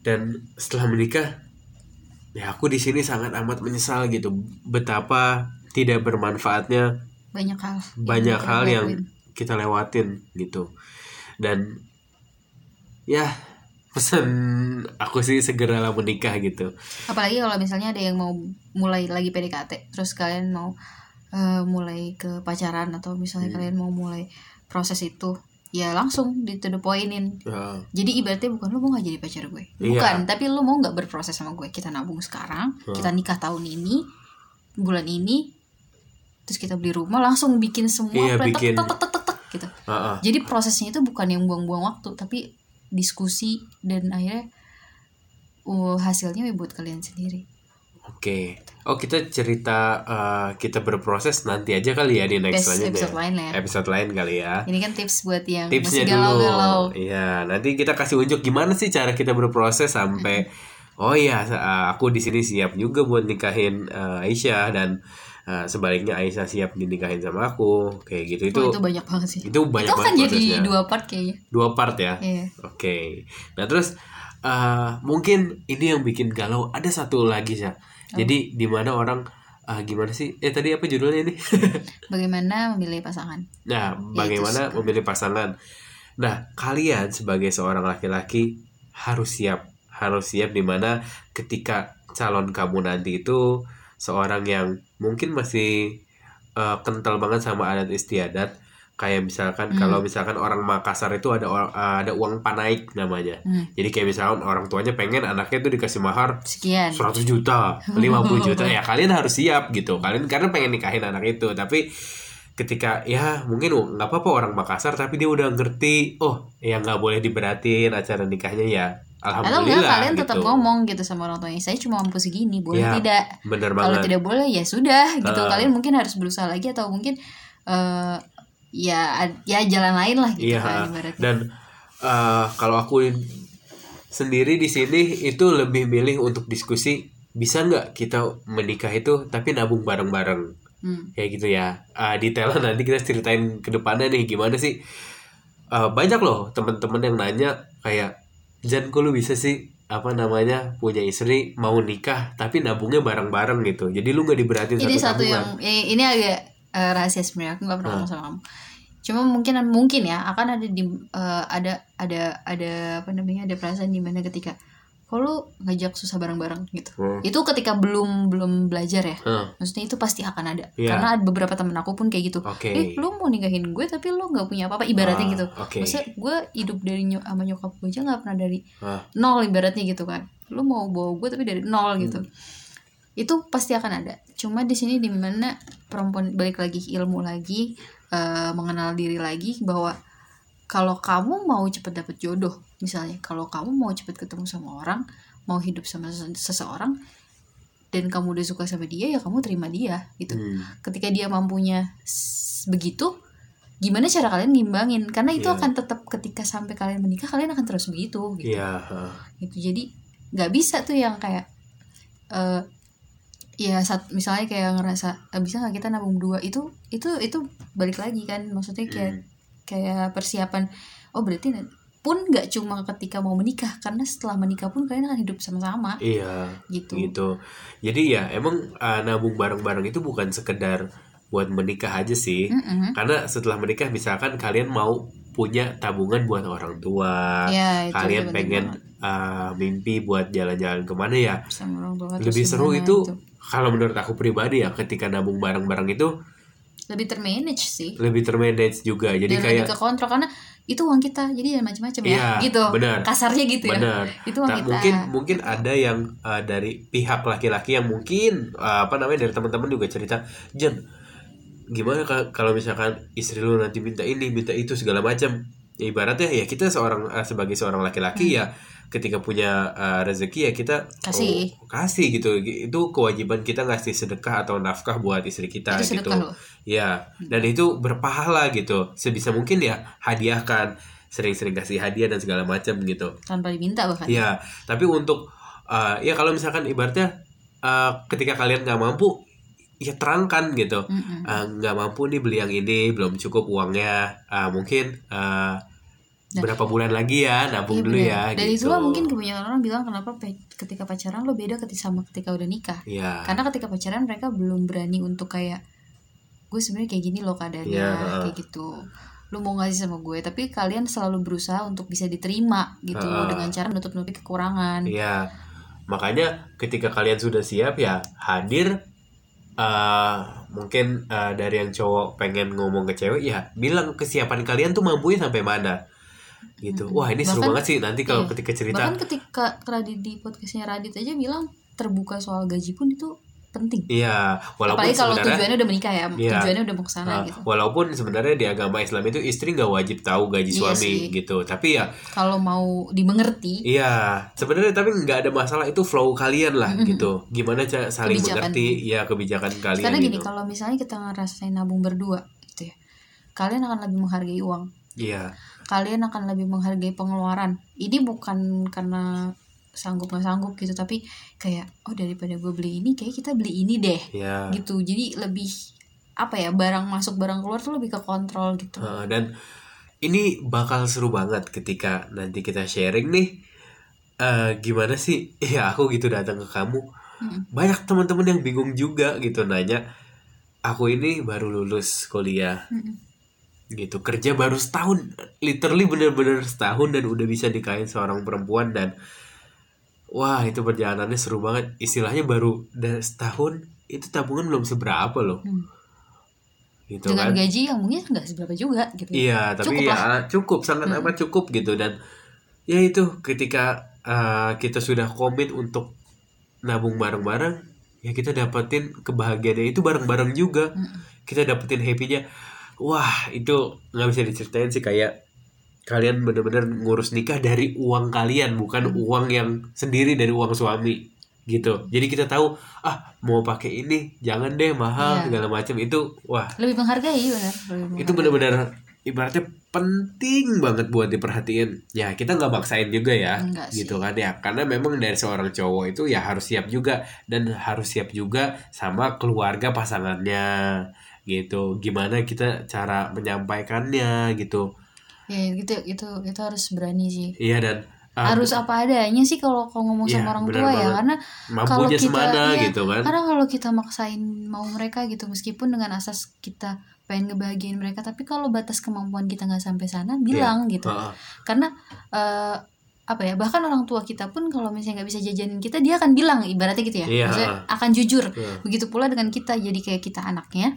dan setelah menikah ya aku di sini sangat amat menyesal gitu betapa tidak bermanfaatnya banyak hal yang banyak kita hal yang lakuin. kita lewatin gitu dan ya pesan aku sih segeralah menikah gitu apalagi kalau misalnya ada yang mau mulai lagi PDKT terus kalian mau eh, mulai ke pacaran atau misalnya Hmm. kalian mau mulai proses itu ya langsung di to the pointin Ya, jadi ibaratnya bukan lu mau gak jadi pacar gue? Iya. bukan tapi lu mau nggak berproses sama gue? Kita nabung sekarang Hmm. kita nikah tahun ini bulan ini terus kita beli rumah langsung bikin semua Iya, plan, bikin- tek, tek, tek, tek, tek, gitu. Ah, ah. jadi prosesnya itu bukan yang buang-buang waktu tapi diskusi dan akhirnya uh, hasilnya ya buat kalian sendiri oke Oh kita cerita uh, kita berproses nanti aja kali ya di next Best episode lain lah ya. Episode lain kali ya. Ini kan tips buat yang Tipsnya masih galau-galau. dulu. Iya, nanti kita kasih unjuk gimana sih cara kita berproses sampai oh iya uh, aku di sini siap juga buat nikahin uh, Aisyah dan uh, sebaliknya Aisyah siap dinikahin sama aku kayak gitu itu Oh, itu banyak banget sih. itu banyak itu akan banget jadi prosesnya. dua part kayaknya. dua part ya. Iya. Oke. Nah, terus uh, mungkin ini yang bikin galau ada satu lagi ya. Jadi di mana orang uh, gimana sih? Eh tadi apa judulnya ini? Bagaimana memilih pasangan? nah, bagaimana memilih pasangan? Nah, kalian sebagai seorang laki-laki harus siap, harus siap di mana ketika calon kamu nanti itu seorang yang mungkin masih uh, kental banget sama adat istiadat kayak misalkan Hmm. kalau misalkan orang Makassar itu ada or- ada uang panaik namanya Hmm. jadi kayak misalkan orang tuanya pengen anaknya tuh dikasih mahar Sekian. 100 juta, 50 juta ya kalian harus siap gitu. Kalian karena pengen nikahin anak itu, tapi ketika ya mungkin nggak apa-apa orang Makassar tapi dia udah ngerti oh ya nggak boleh diberatin acara nikahnya ya Atau alhamdulillah enggak kalian tetap gitu. ngomong gitu sama orang tuanya. Saya cuma mampu segini, boleh Ya, tidak? bener Kalau banget tidak boleh ya sudah gitu. Ah. Kalian mungkin harus berusaha lagi atau mungkin eh ya ya jalan lain lah gitu Iya, kan ibaratnya. dan eh, kalau aku sendiri di sini itu lebih milih untuk diskusi bisa nggak kita menikah itu tapi nabung bareng-bareng Hmm. kayak gitu ya uh, detailnya nanti kita ceritain ke depannya nih gimana sih Uh, banyak loh teman-teman yang nanya kayak Jan kok lu bisa sih apa namanya punya istri mau nikah tapi nabungnya bareng-bareng gitu jadi lu nggak diberatin Ini satu satu yang eh, ini agak eh, rahasia sebenarnya aku nggak pernah Ah. ngomong sama kamu. Cuma mungkin mungkin ya akan ada di eh, ada ada ada apa namanya ada perasaan di mana ketika kalau ngajak susah bareng-bareng gitu. Hmm. Itu ketika belum belum belajar ya. Hmm, Maksudnya itu pasti akan ada. Iya. Karena ada beberapa temen aku pun kayak gitu. oke Eh, lu mau nikahin gue tapi lu nggak punya apa-apa ibaratnya Ah, gitu. oke Maksudnya gue hidup dari ny sama nyokap gue aja nggak pernah dari Ah. nol ibaratnya gitu kan. Lu mau bawa gue tapi dari nol gitu. Hmm. Itu pasti akan ada. Cuma di sini di mana perempuan balik lagi ilmu lagi eh, mengenal diri lagi bahwa kalau kamu mau cepet dapet jodoh misalnya kalau kamu mau cepet ketemu sama orang mau hidup sama sese- seseorang dan kamu udah suka sama dia ya kamu terima dia gitu. Hmm, ketika dia mampunya begitu gimana cara kalian ngimbangin? Karena itu Iya. akan tetap ketika sampai kalian menikah kalian akan terus begitu gitu. Iya ah. gitu. Jadi nggak bisa tuh yang kayak eh ya saat misalnya kayak ngerasa "Eh, bisa nggak kita nabung dua itu itu itu balik lagi kan maksudnya kayak Hmm. kayak persiapan oh berarti pun nggak cuma ketika mau menikah karena setelah menikah pun kalian akan hidup sama-sama iya gitu gitu jadi ya emang uh, nabung bareng-bareng itu bukan sekedar buat menikah aja sih Mm-mm. karena setelah menikah misalkan kalian mau punya tabungan buat orang tua ya itu kalian pengen banget. uh, mimpi buat jalan-jalan ke mana ya sama orang tua lebih seru itu gitu. Kalau menurut aku pribadi ya ketika nabung bareng-bareng itu lebih termanage sih. Lebih termanage juga. Jadi dan kayak lebih ke kontrol karena itu uang kita jadi jangan macam-macam ya Iya, gitu. benar. kasarnya gitu ya. Benar. Itu uang Nah, kita. mungkin mungkin ada yang uh, dari pihak laki-laki yang mungkin uh, apa namanya dari teman-teman juga cerita Jan gimana ka- kalau misalkan istri lu nanti minta ini minta itu segala macam Ya, ibaratnya ya kita seorang uh, sebagai seorang laki-laki ya ketika punya uh, rezeki ya kita Hmm. Kasih. oh, kasih gitu itu kewajiban kita ngasih sedekah atau nafkah buat istri kita itu gitu loh Ya, dan itu berpahala gitu. Sebisa mungkin ya hadiahkan, sering-sering kasih hadiah dan segala macam gitu. tanpa diminta bahkan Ya, tapi untuk uh, ya kalau misalkan ibaratnya uh, ketika kalian nggak mampu, ya terangkan gitu. Mm-mm. Uh, nggak mampu nih beli yang ini, belum cukup uangnya. Uh, mungkin uh, Nah. berapa bulan lagi ya, nabung Iya dulu bener. ya. Dan gitu. itulah mungkin kebanyakan orang bilang kenapa pe- ketika pacaran lo beda ketika sama ketika udah nikah. Ya, Karena ketika pacaran mereka belum berani untuk kayak gue sebenarnya kayak gini loh keadaannya Iya. kayak gitu. Lu mau ngasih sama gue, tapi kalian selalu berusaha untuk bisa diterima gitu Heeh. dengan cara nutup-nutupi kekurangan. Iya, makanya ketika kalian sudah siap ya hadir. eh mungkin eh, dari yang cowok pengen ngomong ke cewek ya bilang kesiapan kalian tuh mampunya sampai mana gitu. Wah ini seru Bahkan- banget sih nanti kalau iya. ketika cerita. Bahkan ketika Radit di podcastnya Radit aja bilang terbuka soal gaji pun itu penting iya walaupun apalagi kalau tujuannya udah menikah ya Iya. tujuannya udah mau ke sana ah, gitu walaupun sebenarnya di agama Islam itu istri nggak wajib tahu gaji Iya suami sih. gitu tapi ya kalau mau dimengerti Iya, sebenarnya tapi nggak ada masalah itu flow kalian lah gitu. Gimana cara saling Kebijakan. mengerti ya kebijakan kalian karena gini gitu. kalau misalnya kita ngerasain nabung berdua gitu ya kalian akan lebih menghargai uang Iya, kalian akan lebih menghargai pengeluaran ini bukan karena sanggup nggak sanggup gitu tapi kayak oh daripada gue beli ini kayak kita beli ini deh iya. gitu jadi lebih apa ya barang masuk barang keluar tuh lebih ke kontrol gitu Heeh, dan ini bakal seru banget ketika nanti kita sharing nih. eh gimana sih? Ya aku gitu datang ke kamu. Mm-mm. Banyak teman-teman yang bingung juga gitu nanya. Aku ini baru lulus kuliah Mm-mm. Gitu. Kerja baru setahun. Literally bener-bener setahun dan udah bisa nikahin seorang perempuan dan wah itu perjalanannya seru banget. Istilahnya baru dan setahun itu tabungan belum seberapa loh. Hmm. gitu dengan kan. gaji yang mungkin nggak seberapa juga gitu. Iya tapi Cukup ya cukup sangat Hmm. amat cukup gitu. Dan ya itu ketika uh, kita sudah komit untuk nabung bareng-bareng ya kita dapetin kebahagiaannya itu bareng-bareng juga. Mm-mm. kita dapetin happy-nya wah itu nggak bisa diceritain sih kayak kalian bener-bener ngurus nikah dari uang kalian bukan uang yang sendiri dari uang suami gitu. Jadi kita tahu ah mau pakai ini jangan deh mahal Iya. segala macam. Itu wah. Lebih menghargai benar. Itu bener-bener ibaratnya penting banget buat diperhatiin. Ya kita nggak maksain juga ya Enggak sih. gitu kan. Ya karena memang dari seorang cowok itu ya harus siap juga dan harus siap juga sama keluarga pasangannya gitu gimana kita cara menyampaikannya gitu ya gitu itu itu harus berani sih iya dan ah, harus apa adanya sih kalau kalau ngomong Iya, sama orang tua ya banget. karena mampunya kalau kita- semana iya, gitu kan karena kalau kita maksain mau mereka gitu meskipun dengan asas kita pengen ngebahagiain mereka tapi kalau batas kemampuan kita nggak sampai sana bilang gitu Heeh. karena eh, apa ya bahkan orang tua kita pun kalau misalnya nggak bisa jajanin kita dia akan bilang ibaratnya gitu ya Iya, Maksudnya heeh. akan jujur Iya. begitu pula dengan kita jadi kayak kita anaknya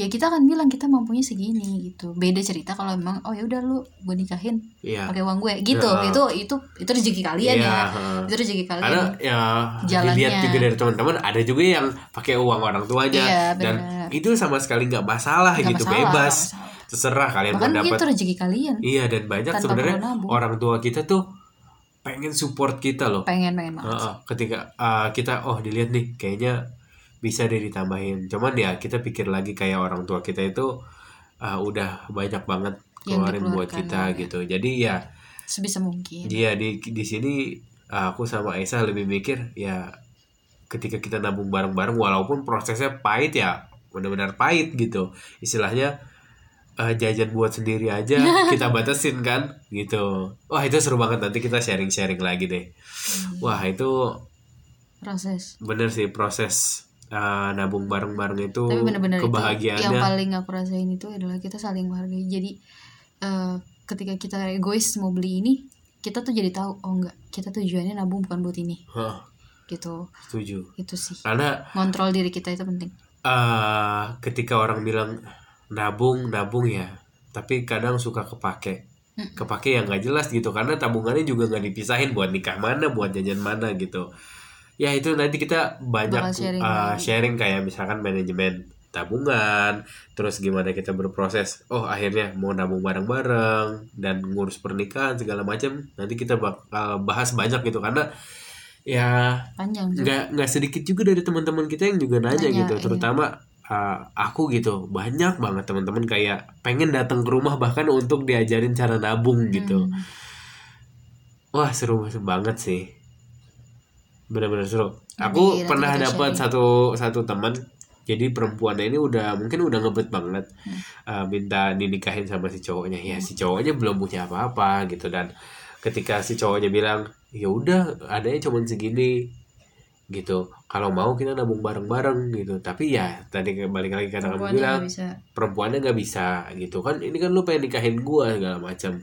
ya kita akan bilang kita mampunya segini gitu. Beda cerita kalau emang oh ya udah lu gue nikahin iya. pakai uang gue gitu. Iya. itu itu itu rezeki kalian Iya, ya. itu rezeki kalian. Karena ya Jalannya. dilihat juga dari teman-teman ada juga yang pakai uang orang tuanya. Iya, dan itu sama sekali nggak masalah Nggak gitu masalah, bebas. masalah. terserah kalian bahkan mau mungkin dapat itu rezeki kalian. Iya dan banyak sebenarnya orang tua kita tuh pengen support kita loh. Pengen pengen banget. Heeh, ketika uh, kita oh dilihat nih kayaknya bisa deh ditambahin. Cuman ya kita pikir lagi kayak orang tua kita itu uh, udah banyak banget keluarin buat kita ya. gitu. Jadi ya sebisa mungkin. Dia di di sini uh, aku sama Aisyah lebih mikir ya ketika kita nabung bareng-bareng walaupun prosesnya pahit ya benar-benar pahit gitu. Istilahnya uh, jajan buat sendiri aja kita batasin kan gitu. Wah itu seru banget. Nanti kita sharing-sharing lagi deh. Hmm, wah itu proses. Bener sih proses uh, nabung bareng-bareng itu tapi benar-benar itu yang kebahagiaannya paling aku rasain itu adalah kita saling menghargai. Jadi eh, ketika kita egois mau beli ini kita tuh jadi tahu oh enggak kita tujuannya nabung bukan buat ini. Hah, gitu. Setuju. Itu sih. Karena ngontrol diri kita itu penting. uh, ketika orang bilang nabung nabung ya tapi kadang suka kepake. Kepake yang nggak jelas gitu karena tabungannya juga nggak dipisahin buat nikah mana buat jajan mana gitu ya itu nanti kita banyak Bakal sharing uh, sharing kayak misalkan manajemen tabungan terus gimana kita berproses oh akhirnya mau nabung bareng-bareng dan ngurus pernikahan segala macam nanti kita bakal bahas banyak gitu. Karena ya panjang nggak nggak sedikit juga dari teman-teman kita yang juga nanya, Nanya, gitu. iya. terutama uh, aku gitu. Banyak banget teman-teman kayak pengen datang ke rumah bahkan untuk diajarin cara nabung gitu. Hmm. wah seru banget sih benar-benar seru. Aku nanti pernah dapat satu satu teman jadi perempuannya ini udah mungkin udah ngebet banget. Hmm. uh, minta dinikahin sama si cowoknya. Ya si cowoknya belum punya apa-apa gitu. Dan ketika si cowoknya bilang ya udah adanya cuma segini gitu. Kalau mau kita nabung bareng-bareng gitu. Tapi ya tadi balik lagi kata kamu bilang bisa. Perempuannya nggak bisa gitu. Kan ini kan lu pengen nikahin gua segala macam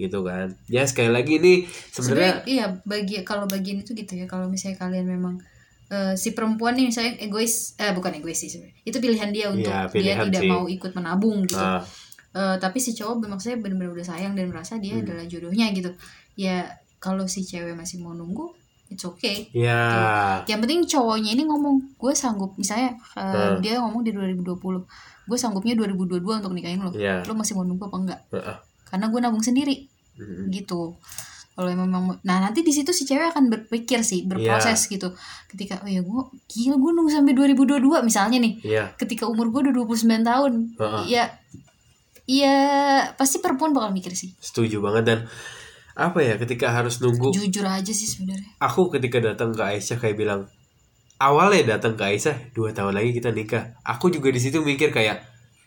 gitu kan ya sekali lagi ini sebenarnya iya bagi kalau bagian itu gitu ya kalau misalnya kalian memang eh, si perempuan nih misalnya egois eh bukan egois sih sebenarnya itu pilihan dia untuk Iya, dia pilihan tidak sih. mau ikut menabung gitu ah, Eh, tapi si cowok maksudnya benar-benar udah sayang dan merasa dia Hmm. adalah jodohnya gitu ya kalau si cewek masih mau nunggu it's okay ya yang penting cowoknya ini ngomong gue sanggup misalnya eh, Hmm. dia ngomong di 2020 gue sanggupnya 2022 untuk nikahin lo Iya. lo masih mau nunggu apa enggak Heeh. Karena gue nabung sendiri Mm-mm. gitu kalau emang mau- nah nanti di situ si cewek akan berpikir sih berproses Iya. gitu ketika oh ya gue gila gue nunggu sampai 2022 misalnya nih Iya. ketika umur gue udah 29 tahun Heeh. ya ya pasti perempuan bakal mikir sih setuju banget dan apa ya ketika harus nunggu jujur aja sih sebenarnya aku ketika datang ke Aisyah kayak bilang awalnya datang ke Aisyah dua tahun lagi kita nikah aku juga di situ mikir kayak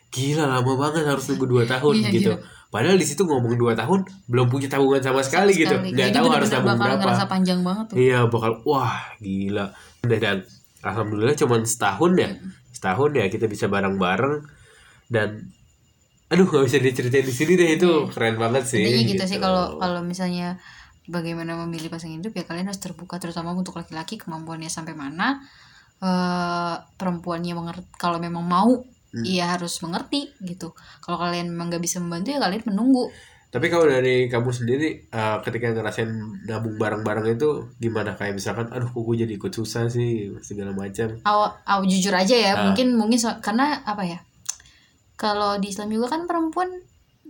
gila lama banget harus nunggu dua tahun Iya, gitu iya. Padahal di situ ngomong dua tahun belum punya tabungan sama sekali, gitu. Sekali. nggak tahu harus nabung bakal berapa ngerasa panjang banget tuh. Iya bakal wah gila. Dan, dan alhamdulillah cuman setahun ya. Setahun ya kita bisa bareng-bareng. Dan aduh nggak bisa diceritain di sini deh itu keren banget sih Intinya gitu, sih kalau kalau misalnya bagaimana memilih pasangan hidup ya kalian harus terbuka terutama untuk laki-laki kemampuannya sampai mana eh perempuannya mengerti kalau memang mau Hmm. iya harus mengerti gitu kalau kalian memang nggak bisa membantu ya kalian menunggu Tapi kalau dari kamu sendiri uh, ketika ngerasain nabung bareng-bareng itu gimana kayak misalkan aduh kok gue jadi ikut susah sih segala macam. aw, aw jujur aja ya Ah. mungkin mungkin so- karena apa ya kalau di Islam juga kan perempuan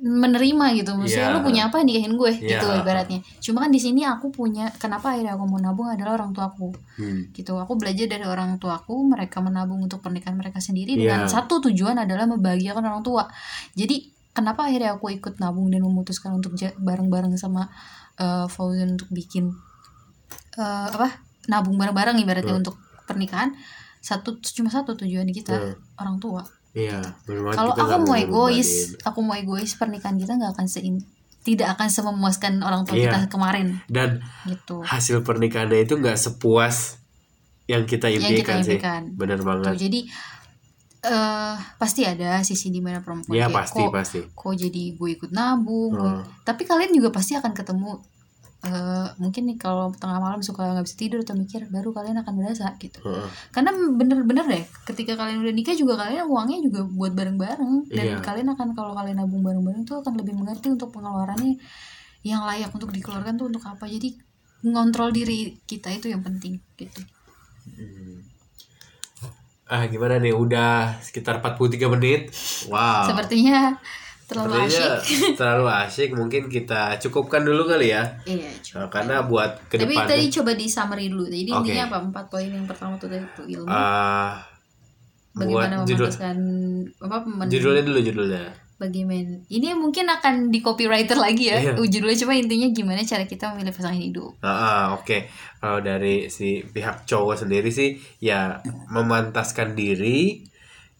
menerima gitu maksudnya Iya. lu punya apa nikahin gue Iya. gitu ibaratnya cuma kan di sini aku punya kenapa akhirnya aku mau nabung adalah orang tuaku Hmm. gitu aku belajar dari orang tuaku mereka menabung untuk pernikahan mereka sendiri dengan Iya. satu tujuan adalah membahagiakan orang tua jadi kenapa akhirnya aku ikut nabung dan memutuskan untuk bareng-bareng sama eh, Fauzan untuk bikin eh, apa nabung bareng-bareng ibaratnya Hmm. untuk pernikahan satu cuma satu tujuan kita Hmm. orang tua Iya, benar kalau aku mau egois aku mau egois pernikahan kita nggak akan sein tidak akan sememuaskan orang tua Iya. kita kemarin dan gitu hasil pernikahannya itu nggak sepuas yang kita yang impikan, kita sih. Bener Tuh, banget. jadi eh pasti ada sisi di mana perempuan Iya kayak, pasti kok pasti. kok jadi gue ikut nabung gue- Hmm. tapi kalian juga pasti akan ketemu eh mungkin nih kalau tengah malam suka nggak bisa tidur atau mikir baru kalian akan berasa gitu Heeh. karena bener-bener deh ketika kalian udah nikah juga kalian uangnya juga buat bareng-bareng dan Iya. kalian akan kalau kalian nabung bareng-bareng tuh akan lebih mengerti untuk pengeluarannya yang layak untuk dikeluarkan tuh untuk apa jadi ngontrol diri kita itu yang penting gitu Ah gimana nih udah sekitar 43 menit. Wow. sepertinya terlalu Sepertinya asyik terlalu asyik mungkin kita cukupkan dulu kali ya. iya Nah, karena buat ke Tapi depan tadi coba di summary dulu. Jadi Oke. intinya apa? Empat poin yang pertama tuh tadi tuh ilmu. buat bagaimana judul memutuskan apa men- judulnya dulu judulnya. bagaimana ini mungkin akan di copywriter lagi ya Iya. uh, judulnya cuma intinya gimana cara kita memilih pasangan hidup Ah, ah, oke. Kalau dari si pihak cowok sendiri sih ya memantaskan diri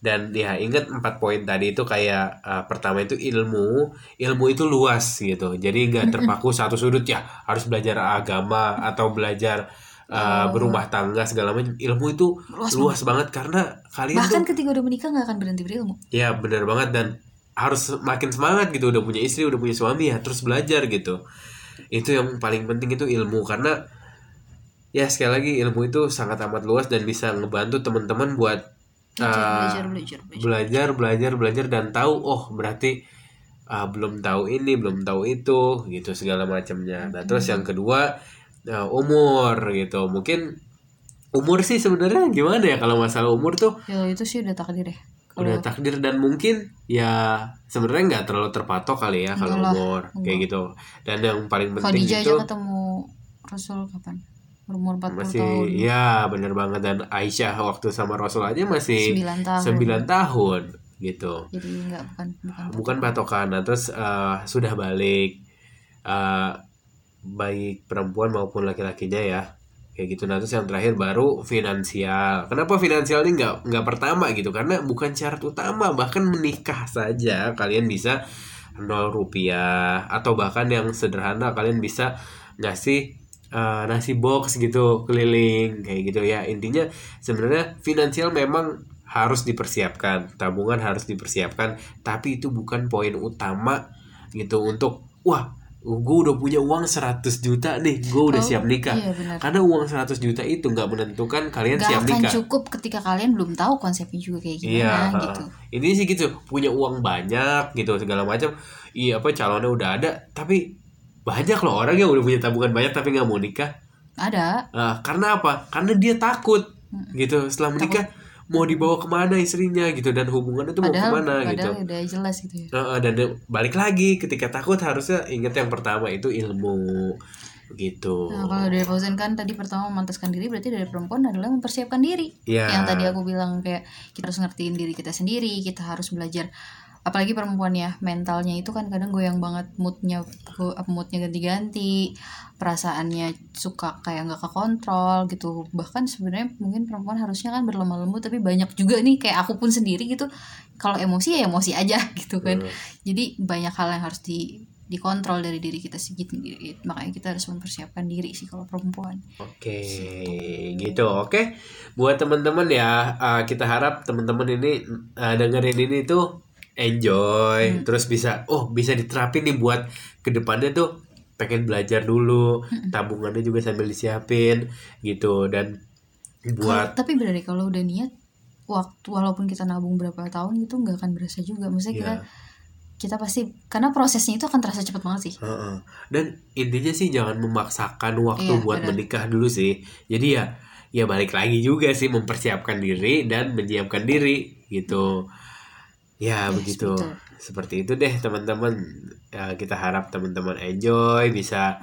dan ya ingat empat poin tadi itu kayak ah, pertama itu ilmu, ilmu itu luas gitu. Jadi nggak terpaku satu sudut ya harus belajar agama atau belajar Oh. berumah tangga segala macam. Ilmu itu Luas luas, banget karena kalian bahkan tuh ketika udah menikah nggak akan berhenti berilmu. Ya benar banget. Dan harus makin semangat gitu. Udah punya istri udah punya suami ya terus belajar gitu. Itu yang paling penting itu ilmu. Karena ya sekali lagi ilmu itu sangat amat luas dan bisa ngebantu teman-teman buat belajar ah, belajar belajar belajar. belajar belajar belajar dan tahu oh berarti ah, belum tahu ini belum tahu itu gitu segala macamnya. Nah terus yang kedua ah, umur gitu. Mungkin umur sih sebenarnya gimana ya kalau masalah umur tuh? Ya itu sih udah takdir ya. Udah takdir dan mungkin ya sebenarnya nggak terlalu terpatok kali ya kalau Enggak umur kayak gitu. Dan yang paling penting Khadijah itu aja ketemu Rasul kapan berumur 40 masih tahun. ya bener banget. Dan Aisyah waktu sama Rasul aja masih 9 tahun. 9 tahun gitu. Jadi nggak bukan bukan bukan patokan. Nah terus eh, sudah balik eh, baik perempuan maupun laki-lakinya ya. Kayak gitu. Nah terus yang terakhir baru finansial. Kenapa finansial ini nggak nggak pertama gitu? Karena bukan syarat utama. Bahkan menikah saja kalian bisa nol rupiah. Atau bahkan yang sederhana kalian bisa ngasih eh, nasi box gitu keliling kayak gitu ya. Intinya sebenarnya finansial memang harus dipersiapkan tabungan harus dipersiapkan tapi itu bukan poin utama gitu untuk wah gue udah punya uang 100 juta nih gue udah Oh, siap nikah. iya benar. Karena uang 100 juta itu nggak menentukan kalian nggak siap akan nikah. cukup ketika kalian belum tahu konsepnya juga kayak gimana Iya, gitu. Ini sih gitu punya uang banyak gitu segala macam. Iya apa calonnya udah ada, tapi banyak loh orang yang udah punya tabungan banyak tapi nggak mau nikah. ada. Ah, karena apa? Karena dia takut gitu. Setelah menikah mau dibawa ke mana istrinya gitu. Dan hubungannya tuh mau padahal ke mana gitu. padahal udah jelas gitu ya. Heeh, dan balik lagi ketika takut harusnya ingat yang pertama itu ilmu gitu. Nah, kalau dari Fauzan kan tadi pertama memantaskan diri berarti dari perempuan adalah mempersiapkan diri. ya Yang tadi aku bilang kayak kita harus ngertiin diri kita sendiri, kita harus belajar apalagi perempuan ya mentalnya itu kan kadang goyang banget moodnya moodnya ganti-ganti perasaannya suka kayak nggak kekontrol gitu. Bahkan sebenarnya mungkin perempuan harusnya kan berlemah lembut tapi banyak juga nih kayak aku pun sendiri gitu. Kalau emosi ya emosi aja gitu kan. Hmm. jadi banyak hal yang harus di dikontrol dari diri kita sendiri. Makanya kita harus mempersiapkan diri sih kalau perempuan. Oke, gitu. Oke, buat teman-teman ya, uh, kita harap teman-teman ini uh, dengerin ini tuh enjoy, terus bisa, oh bisa diterapin nih buat ke depannya tuh pengen belajar dulu, tabungannya juga sambil disiapin gitu dan buat tapi benar deh kalau udah niat waktu walaupun kita nabung berapa tahun itu nggak akan berasa juga maksudnya kita ya, kita pasti karena prosesnya itu akan terasa cepat banget sih heeh. dan intinya sih jangan memaksakan waktu Iya, buat benar. menikah dulu sih. Jadi ya, ya balik lagi juga sih mempersiapkan diri dan menyiapkan diri gitu. Ya Yes, begitu. betul. Seperti itu deh teman-teman. Ya, kita harap teman-teman enjoy bisa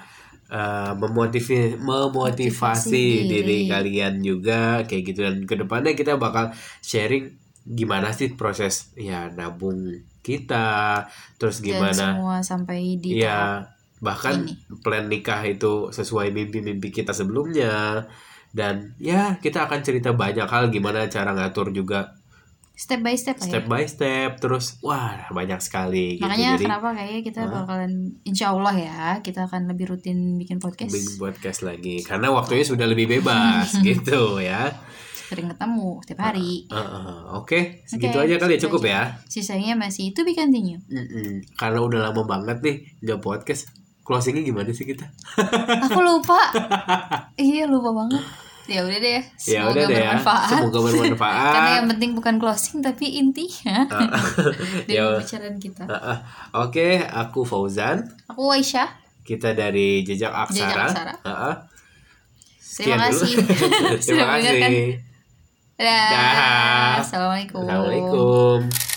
uh, memotivasi memotivasi Motivasi diri diri. kalian juga kayak gitu dan ke depannya kita bakal sharing gimana sih proses ya nabung kita terus dan gimana semua sampai di ya bahkan ini. plan nikah itu sesuai mimpi-mimpi kita sebelumnya dan ya kita akan cerita banyak hal gimana cara ngatur juga step by step ya. Step by step terus wah banyak sekali gitu. Makanya jadi kenapa kayaknya kita bakalan insya Allah ya kita akan lebih rutin bikin podcast. Bikin podcast lagi. Karena waktunya sudah lebih bebas gitu ya. Sering ketemu setiap hari. Uh, uh, oke segitu Oke, aja kali ya cukup aja. ya. Sisanya masih itu be continue. Mm-mm. karena udah lama banget nih nggak podcast. Closingnya gimana sih kita? Aku lupa. Iya lupa banget ya udah deh ya semoga udah deh ya bermanfaat semoga bermanfaat karena yang penting bukan closing tapi intinya dari Ya. pembicaraan kita Uh, uh. Oke, aku Fauzan. aku Aisyah Kita dari Jejak Aksara. Jejak Aksara. Uh, uh. terima kasih Terima kasih. Dadah. Dah. assalamualaikum Assalamualaikum.